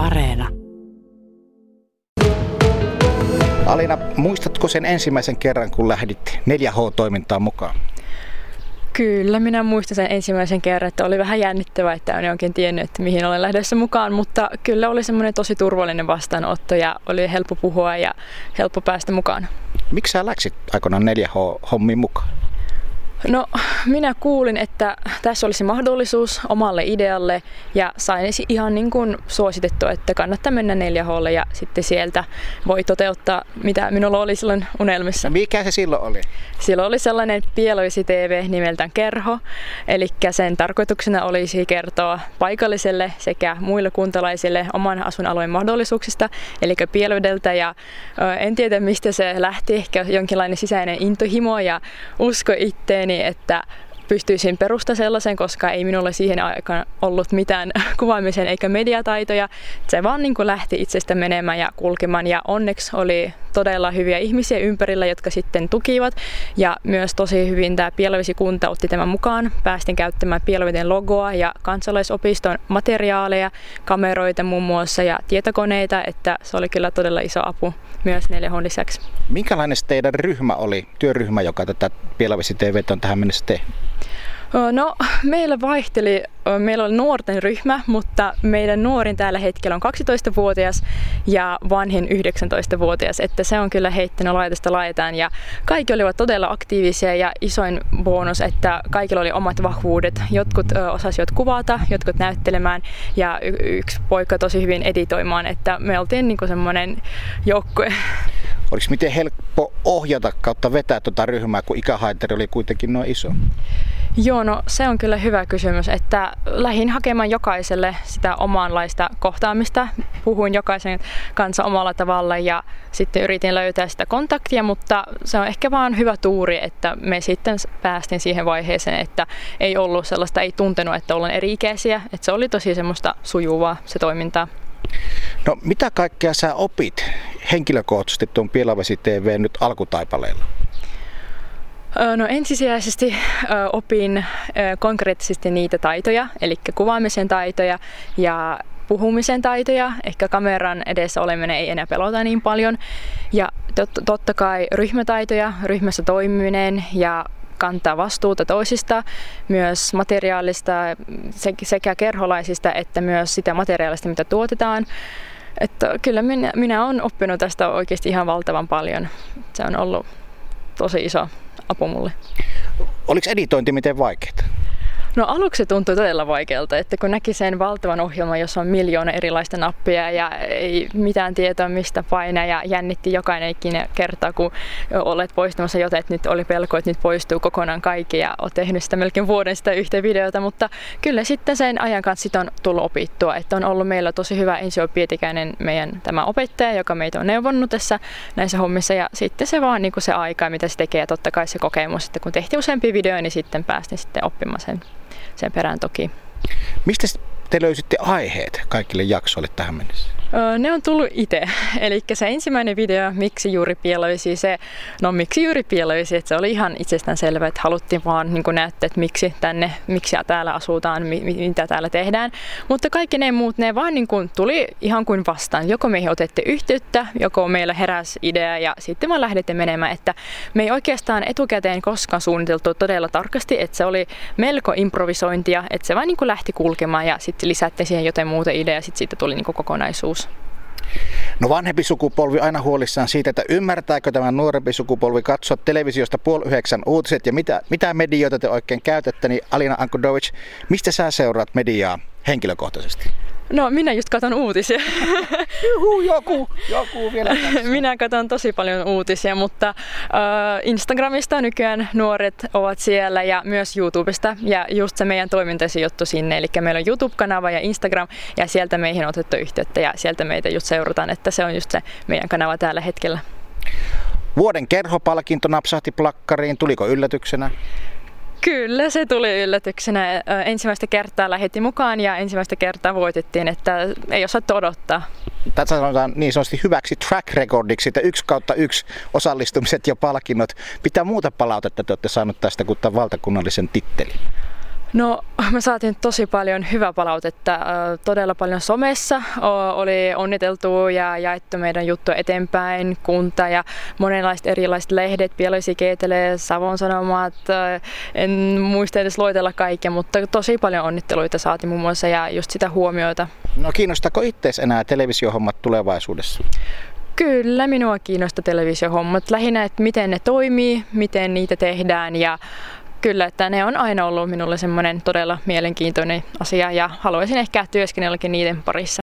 Areena. Alina, muistatko sen ensimmäisen kerran, kun lähdit 4H-toimintaan mukaan? Kyllä, minä muistan sen ensimmäisen kerran, että oli vähän jännittävää, että en oikein tiennyt, että mihin olen lähdössä mukaan, mutta kyllä oli semmoinen tosi turvallinen vastaanotto ja oli helppo puhua ja helppo päästä mukaan. Miksi sä läksit aikoinaan 4H-hommiin mukaan? No, minä kuulin, että tässä olisi mahdollisuus omalle idealle ja sain ihan niin kuin suositettua, että kannattaa mennä 4 h ja sitten sieltä voi toteuttaa, mitä minulla oli silloin unelmissa. No mikä se silloin oli? Silloin oli sellainen Pieloisi TV nimeltään Kerho, eli sen tarkoituksena olisi kertoa paikalliselle sekä muille kuntalaisille oman asuinalueen mahdollisuuksista, eli Pielödeltä ja en tiedä mistä se lähti, ehkä jonkinlainen sisäinen intohimo ja usko itteen itseni, että pystyisin perusta sellaisen, koska ei minulle siihen aikaan ollut mitään kuvaamisen eikä mediataitoja. Se vaan niin kuin lähti itsestä menemään ja kulkemaan ja onneksi oli todella hyviä ihmisiä ympärillä, jotka sitten tukivat. Ja myös tosi hyvin tämä Pielavesi-kunta otti tämän mukaan. Päästin käyttämään Pielaveden logoa ja kansalaisopiston materiaaleja, kameroita muun muassa ja tietokoneita, että se oli kyllä todella iso apu myös 4 lisäksi. Minkälainen teidän ryhmä oli, työryhmä, joka tätä Pielavesi TV on tähän mennessä tehnyt? No, meillä vaihteli, meillä oli nuorten ryhmä, mutta meidän nuorin tällä hetkellä on 12-vuotias ja vanhin 19-vuotias, että se on kyllä heittänyt laitasta laitaan ja kaikki olivat todella aktiivisia ja isoin bonus, että kaikilla oli omat vahvuudet. Jotkut osasivat kuvata, jotkut näyttelemään ja y- yksi poika tosi hyvin editoimaan, että me oltiin niin semmoinen joukkue. Oliko miten helppo ohjata kautta vetää tuota ryhmää, kun ikähaitari oli kuitenkin noin iso? Joo, no se on kyllä hyvä kysymys, että lähin hakemaan jokaiselle sitä omanlaista kohtaamista. Puhuin jokaisen kanssa omalla tavalla ja sitten yritin löytää sitä kontaktia, mutta se on ehkä vaan hyvä tuuri, että me sitten päästiin siihen vaiheeseen, että ei ollut sellaista, ei tuntenut, että ollaan eri-ikäisiä, että se oli tosi semmoista sujuvaa se toiminta. No mitä kaikkea sä opit henkilökohtaisesti tuon Pielavesi TV nyt alkutaipaleella? No ensisijaisesti opin konkreettisesti niitä taitoja, eli kuvaamisen taitoja ja puhumisen taitoja. Ehkä kameran edessä oleminen ei enää pelota niin paljon. Ja totta kai ryhmätaitoja, ryhmässä toimiminen ja kantaa vastuuta toisista, myös materiaalista sekä kerholaisista että myös sitä materiaalista, mitä tuotetaan. Että kyllä minä, minä olen oppinut tästä oikeasti ihan valtavan paljon. Se on ollut tosi iso apu mulle. Oliko editointi miten vaikeaa? No aluksi tuntui todella vaikealta, että kun näki sen valtavan ohjelman, jossa on miljoona erilaista nappia ja ei mitään tietoa mistä painaa ja jännitti jokainen ikinä kerta, kun olet poistamassa jotain, että nyt oli pelko, että nyt poistuu kokonaan kaikki ja olet tehnyt sitä melkein vuoden sitä yhtä videota, mutta kyllä sitten sen ajan kanssa sitä on tullut opittua, että on ollut meillä tosi hyvä Ensio Pietikäinen meidän tämä opettaja, joka meitä on neuvonnut tässä näissä hommissa. Ja sitten se vaan niin kuin se aika, mitä se tekee. Ja totta kai se kokemus, että kun tehtiin useampi video, niin sitten päästiin sitten oppimaan sen sen perään toki. Mistä te löysitte aiheet kaikille jaksoille tähän mennessä? Ne on tullut itse. Eli se ensimmäinen video, miksi juuri pielöisi, se, no miksi juuri pielöisi, että se oli ihan itsestään selvä, että haluttiin vaan niin näyttää, että miksi tänne, miksi täällä asutaan, mitä täällä tehdään. Mutta kaikki ne muut, ne vaan niin kuin tuli ihan kuin vastaan. Joko meihin otette yhteyttä, joko meillä heräsi idea ja sitten vaan lähdette menemään. Että me ei oikeastaan etukäteen koskaan suunniteltu todella tarkasti, että se oli melko improvisointia, että se vaan niin kuin lähti kulkemaan ja sitten lisättiin siihen jotain muuta ideaa ja sitten siitä tuli niin kuin kokonaisuus. No vanhempi sukupolvi aina huolissaan siitä, että ymmärtääkö tämä nuorempi sukupolvi katsoa televisiosta puoli yhdeksän uutiset ja mitä, mitä medioita te oikein käytätte, niin Alina Ankudovic, mistä sä seuraat mediaa henkilökohtaisesti? No minä just katson uutisia. Juhu, joku, joku vielä Minä katson tosi paljon uutisia, mutta äh, Instagramista nykyään nuoret ovat siellä ja myös YouTubesta. Ja just se meidän toimintaisi juttu sinne. Eli meillä on YouTube-kanava ja Instagram ja sieltä meihin on otettu yhteyttä ja sieltä meitä just seurataan, että se on just se meidän kanava tällä hetkellä. Vuoden kerhopalkinto napsahti plakkariin. Tuliko yllätyksenä? Kyllä, se tuli yllätyksenä. Ensimmäistä kertaa lähetti mukaan ja ensimmäistä kertaa voitettiin, että ei osattu odottaa. Tätä sanotaan niin sanotusti hyväksi track recordiksi, että yksi kautta yksi osallistumiset ja palkinnot. Pitää muuta palautetta te olette saanut tästä kuin tämän valtakunnallisen tittelin? No me saatiin tosi paljon hyvää palautetta. Todella paljon somessa oli onniteltu ja jaettu meidän juttu eteenpäin. Kunta ja monenlaiset erilaiset lehdet, Pielisi Keetele, Savon Sanomat. En muista edes loitella kaikkea, mutta tosi paljon onnitteluita saatiin muun muassa ja just sitä huomiota. No kiinnostako itsees enää televisiohommat tulevaisuudessa? Kyllä, minua kiinnostaa televisiohommat. Lähinnä, että miten ne toimii, miten niitä tehdään ja kyllä, että ne on aina ollut minulle semmoinen todella mielenkiintoinen asia ja haluaisin ehkä työskennelläkin niiden parissa.